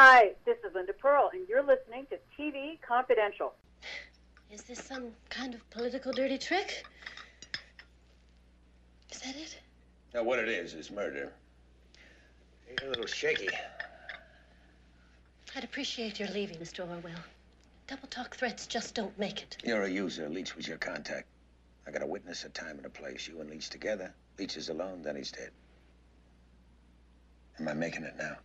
Hi, this is Linda Purl, and you're listening to TV Confidential. Is this some kind of political dirty trick? Is that it? Now, what it is, is murder. You're a little shaky. I'd appreciate your leaving, Mr. Orwell. Double talk threats just don't make it. You're a user. Leach was your contact. I got a witness, a time, and a place. You and Leach together. Leach is alone, then he's dead. Am I making it now?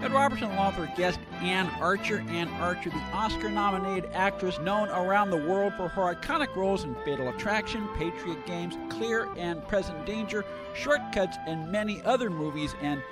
Ed Robertson along with guest Anne Archer. Anne Archer, the Oscar nominated actress known around the world for her iconic roles in Fatal Attraction, Patriot Games, Clear and Present Danger, Shortcuts, and many other movies and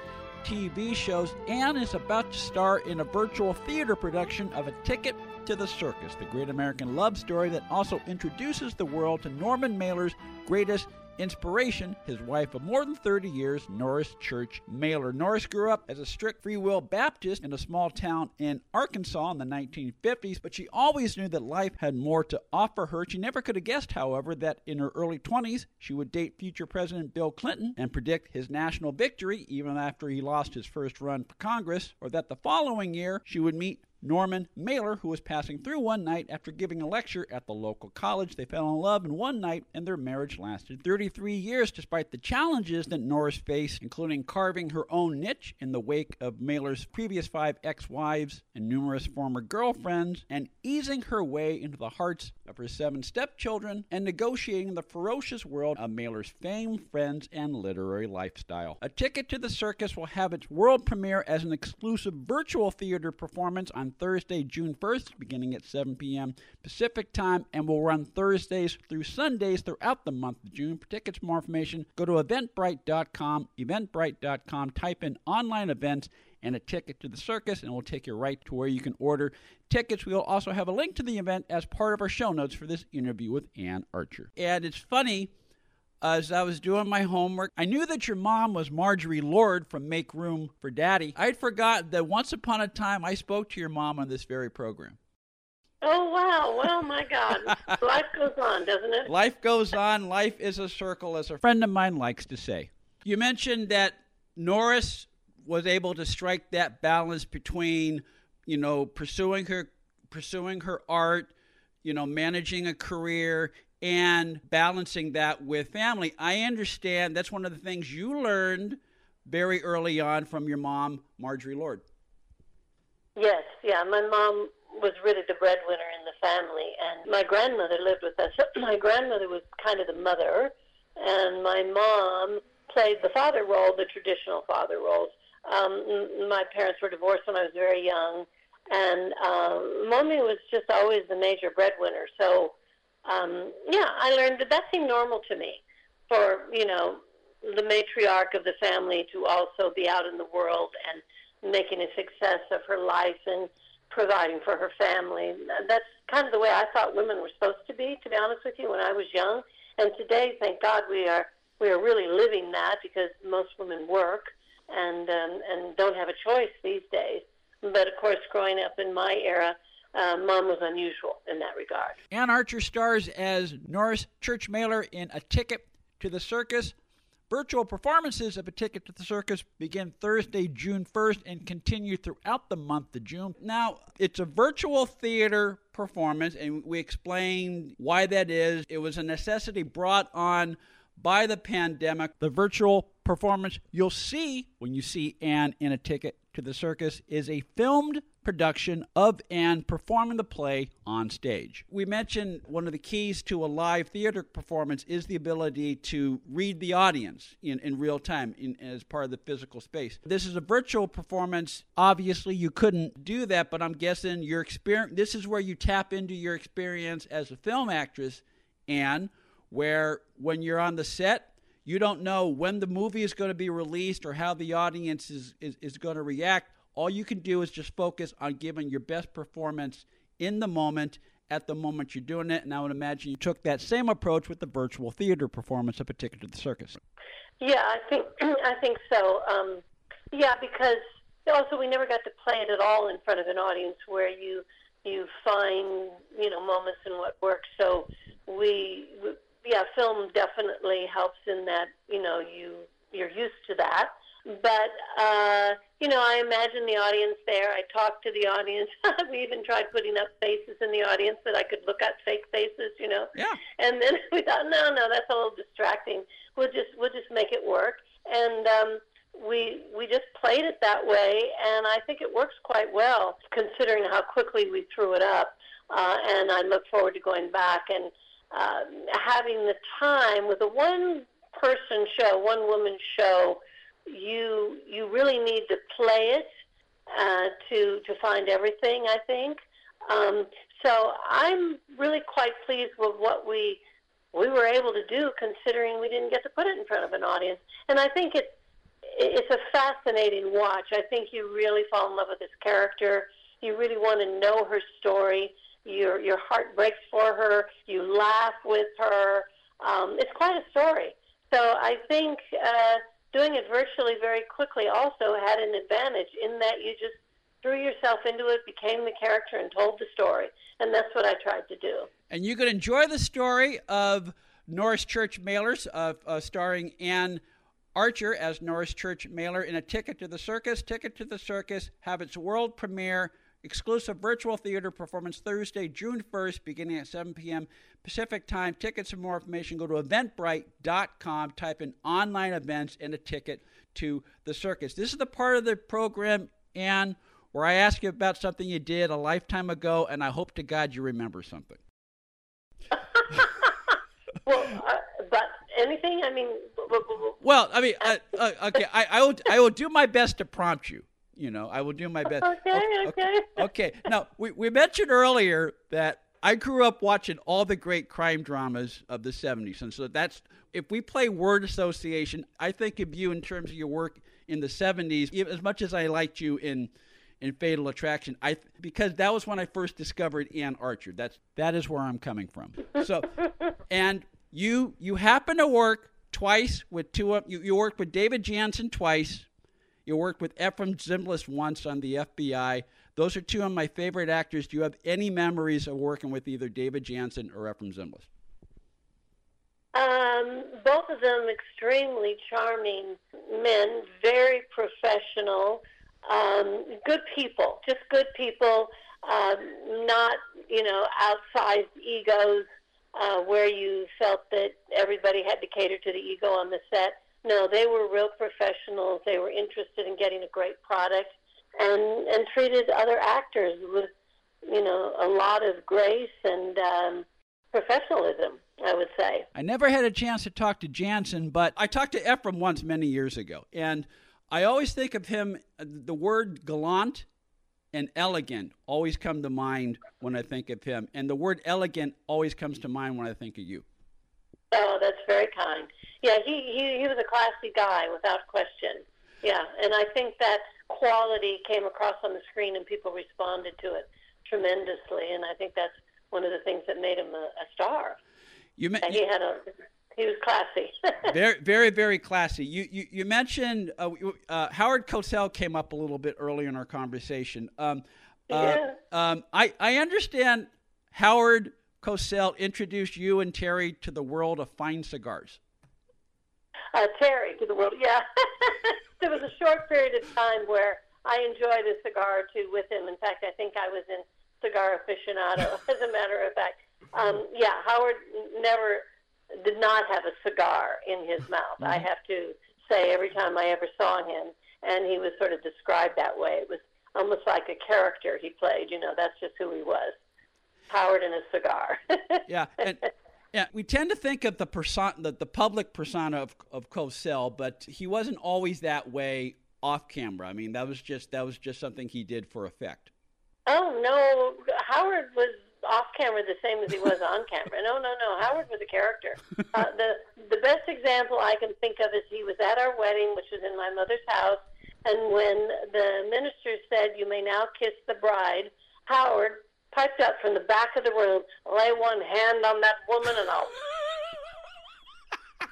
TV shows. Anne is about to star in a virtual theater production of A Ticket to the Circus, the great American love story that also introduces the world to Norman Mailer's greatest inspiration, his wife of more than 30 years, Norris Church Mailer. Norris grew up as a strict Free Will Baptist in a small town in Arkansas in the 1950s, but she always knew that life had more to offer her. She never could have guessed, however, that in her early 20s she would date future President Bill Clinton and predict his national victory even after he lost his first run for Congress, or that the following year she would meet Norman Mailer, who was passing through one night after giving a lecture at the local college. They fell in love in one night, and their marriage lasted 33 years despite the challenges that Norris faced, including carving her own niche in the wake of Mailer's previous five ex wives and numerous former girlfriends, and easing her way into the hearts of her seven stepchildren, and negotiating the ferocious world of Mailer's fame, friends, and literary lifestyle. A Ticket to the Circus will have its world premiere as an exclusive virtual theater performance on Thursday, June 1st, beginning at 7 p.m. Pacific Time, and will run Thursdays through Sundays throughout the month of June. For tickets, more information, go to eventbrite.com, eventbrite.com, type in online events and a ticket to the circus, and we'll take you right to where you can order tickets. We will also have a link to the event as part of our show notes for this interview with Anne Archer. And it's funny, as I was doing my homework, I knew that your mom was Marjorie Lord from Make Room for Daddy. I'd forgotten that once upon a time I spoke to your mom on this very program. Oh wow! Well, my God, life goes on, doesn't it? Life goes on. Life is a circle, as a friend of mine likes to say. You mentioned that Norris was able to strike that balance between, you know, pursuing her pursuing her art, you know, managing a career and balancing that with family. I understand that's one of the things you learned very early on from your mom, Marjorie Lord. Yes, yeah. My mom was really the breadwinner in the family, and my grandmother lived with us. my grandmother was kind of the mother, and my mom played the father role, the traditional father roles. Um, my parents were divorced when I was very young, and um, mommy was just always the major breadwinner. So, um, yeah, I learned that that seemed normal to me for you know the matriarch of the family to also be out in the world and making a success of her life and providing for her family. That's kind of the way I thought women were supposed to be, to be honest with you, when I was young. And today, thank God, we are we are really living that because most women work and um, and don't have a choice these days. But of course, growing up in my era, uh, mom was unusual in that regard. Anne Archer stars as Norris Church Mailer in A Ticket to the Circus. Virtual performances of A Ticket to the Circus begin Thursday, June 1st, and continue throughout the month of June. Now, it's a virtual theater performance, and we explained why that is. It was a necessity brought on by the pandemic. The virtual performance you'll see when you see Anne in A Ticket to the Circus is a filmed production of Anne performing the play on stage. We mentioned one of the keys to a live theater performance is the ability to read the audience in, in real time in, as part of the physical space. This is a virtual performance. Obviously, you couldn't do that, but I'm guessing your experience, this is where you tap into your experience as a film actress, Anne, where when you're on the set, you don't know when the movie is going to be released or how the audience is, is, is going to react all you can do is just focus on giving your best performance in the moment at the moment you're doing it. And I would imagine you took that same approach with the virtual theater performance of A Ticket to the Circus. Yeah, I think I think so. Um, yeah, because also we never got to play it at all in front of an audience where you you find you know moments and what works. So we, yeah, film definitely helps in that you know you you're used to that. But uh, you know, I imagine the audience there. I talked to the audience. we even tried putting up faces in the audience that I could look at fake faces. You know. Yeah. And then we thought, no, no, that's a little distracting. We'll just we'll just make it work. And um, we we just played it that way, and I think it works quite well considering how quickly we threw it up. Uh, and I look forward to going back and uh, having the time with a one person show, one woman show you you really need to play it uh, to to find everything. I think. Um, so I'm really quite pleased with what we we were able to do, considering we didn't get to put it in front of an audience. And I think it's it's a fascinating watch. I think you really fall in love with this character. You really want to know her story. Your your heart breaks for her. You laugh with her. Um, it's quite a story. So I think. Uh, doing it virtually very quickly also had an advantage in that you just threw yourself into it, became the character, and told the story. And that's what I tried to do. And you can enjoy the story of Norris Church Mailers, uh, uh, starring Anne Archer as Norris Church Mailer in A Ticket to the Circus. Ticket to the Circus have its world premiere exclusive virtual theater performance Thursday, June 1st, beginning at 7 p.m. Pacific Time. Tickets and more information, go to eventbrite.com, type in online events and a ticket to the circus. This is the part of the program, Anne, where I ask you about something you did a lifetime ago, and I hope to God you remember something. well, uh, but anything? I mean, well, I mean, uh, uh, okay, I, I will, I will do my best to prompt you. You know, I will do my best. Okay, okay. Okay. okay. Now, we, we mentioned earlier that I grew up watching all the great crime dramas of the 70s. And so that's, if we play word association, I think of you in terms of your work in the 70s, as much as I liked you in in Fatal Attraction, I because that was when I first discovered Anne Archer. That's that is where I'm coming from. So, and you you happen to work twice with two of you. You worked with David Janssen twice. You worked with Efrem Zimbalist once on the FBI. Those are two of my favorite actors. Do you have any memories of working with either David Janssen or Efrem Zimbalist? Um, both of them extremely charming men, very professional, um, good people, just good people, um, not, you know, outsized egos uh, where you felt that everybody had to cater to the ego on the set. No, they were real professionals. They were interested in getting a great product and and treated other actors with you know a lot of grace and um, professionalism. I would say. I never had a chance to talk to Janssen, but I talked to Efrem once many years ago, and I always think of him. The word gallant and elegant always come to mind when I think of him, and the word elegant always comes to mind when I think of you. Oh, that's very kind. Yeah, he, he, he was a classy guy without question. Yeah, and I think that quality came across on the screen and people responded to it tremendously, and I think that's one of the things that made him a, a star. You, me- he had a he was classy. very, very, very classy. You, you, you mentioned uh, uh, Howard Cosell came up a little bit earlier in our conversation. Um, uh, yeah. Um, I, I understand Howard Cosell introduced you and Terry to the world of fine cigars. Uh, Terry to the world, yeah. there was a short period of time where I enjoyed a cigar or two with him. In fact, I think I was in Cigar Aficionado, as a matter of fact. Um, yeah, Howard never did not have a cigar in his mouth. Mm-hmm. I have to say, every time I ever saw him, and he was sort of described that way, it was almost like a character he played. You know, that's just who he was. Howard and a cigar. yeah, and yeah, we tend to think of the persona, the, the public persona of of Cosell, but he wasn't always that way off camera. I mean, that was just that was just something he did for effect. Oh no, Howard was off camera the same as he was on camera. No, no, no. Howard was a character. Uh, the the best example I can think of is he was at our wedding, which was in my mother's house, And when the minister said, You may now kiss the bride, Howard piped up from the back of the room, Lay one hand on that woman and I'll.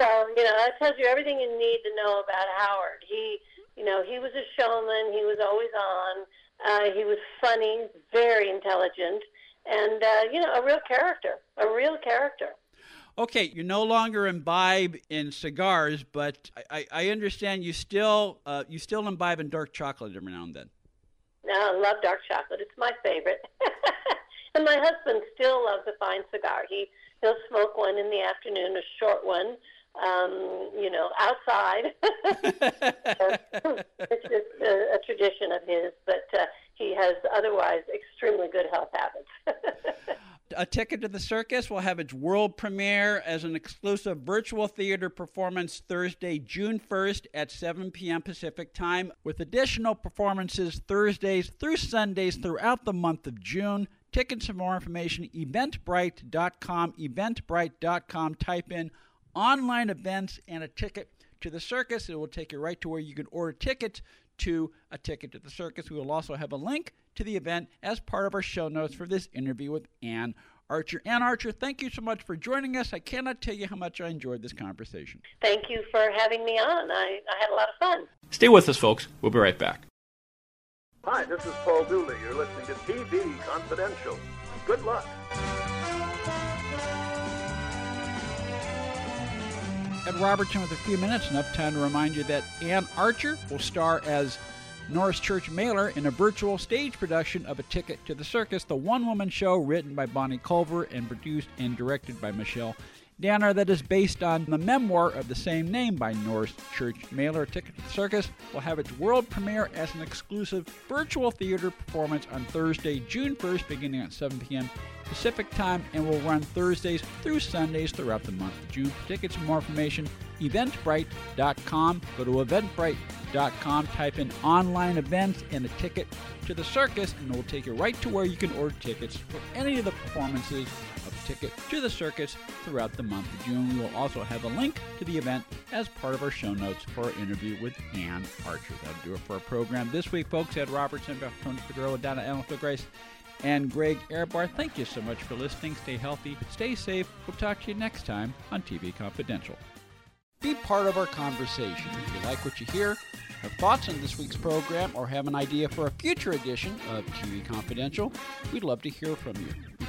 so, you know, that tells you everything you need to know about Howard. He, you know, he was a showman, he was always on, uh, he was funny, very intelligent, and, uh, you know, a real character, a real character. Okay, you no longer imbibe in cigars, but I, I understand you still uh, you still imbibe in dark chocolate every now and then. No, I love dark chocolate. It's my favorite. and my husband still loves a fine cigar. He he'll smoke one in the afternoon, a short one, um, you know, outside. it's just a, a tradition of his, but uh, he has otherwise extremely good health habits. A Ticket to the Circus will have its world premiere as an exclusive virtual theater performance Thursday, June 1st at 7 p.m. Pacific Time, with additional performances Thursdays through Sundays throughout the month of June. Tickets and more information, eventbrite.com, eventbrite.com. Type in online events and a ticket to the circus. It will take you right to where you can order tickets to a ticket to the circus. We will also have a link to the event as part of our show notes for this interview with Anne Archer. Anne Archer, thank you so much for joining us. I cannot tell you how much I enjoyed this conversation. Thank you for having me on. I, I had a lot of fun. Stay with us, folks. We'll be right back. Hi, this is Paul Dooley. You're listening to TV Confidential. Good luck. Ed Robertson with a few minutes, enough time to remind you that Anne Archer will star as Norris Church Mailer in a virtual stage production of A Ticket to the Circus, the one woman show written by Bonnie Culver and produced and directed by Michelle Danner that is based on the memoir of the same name by Norris Church Mailer. Ticket to the Circus will have its world premiere as an exclusive virtual theater performance on Thursday, June 1st, beginning at 7 p.m. Pacific Time, and will run Thursdays through Sundays throughout the month of June. For tickets and more information, eventbrite.com. Go to eventbrite.com, type in online events and a ticket to the circus, and it will take you right to where you can order tickets for any of the performances Ticket to the Circus throughout the month of June. We will also have a link to the event as part of our show notes for our interview with Anne Archer. That'll do it for our program this week, folks. Ed Robertson, Tony Figueroa, Donna Ellen Grace and Greg Ehrbar. Thank you so much for listening. Stay healthy, stay safe. We'll talk to you next time on TV Confidential. Be part of our conversation. If you like what you hear, have thoughts on this week's program, or have an idea for a future edition of TV Confidential, we'd love to hear from you.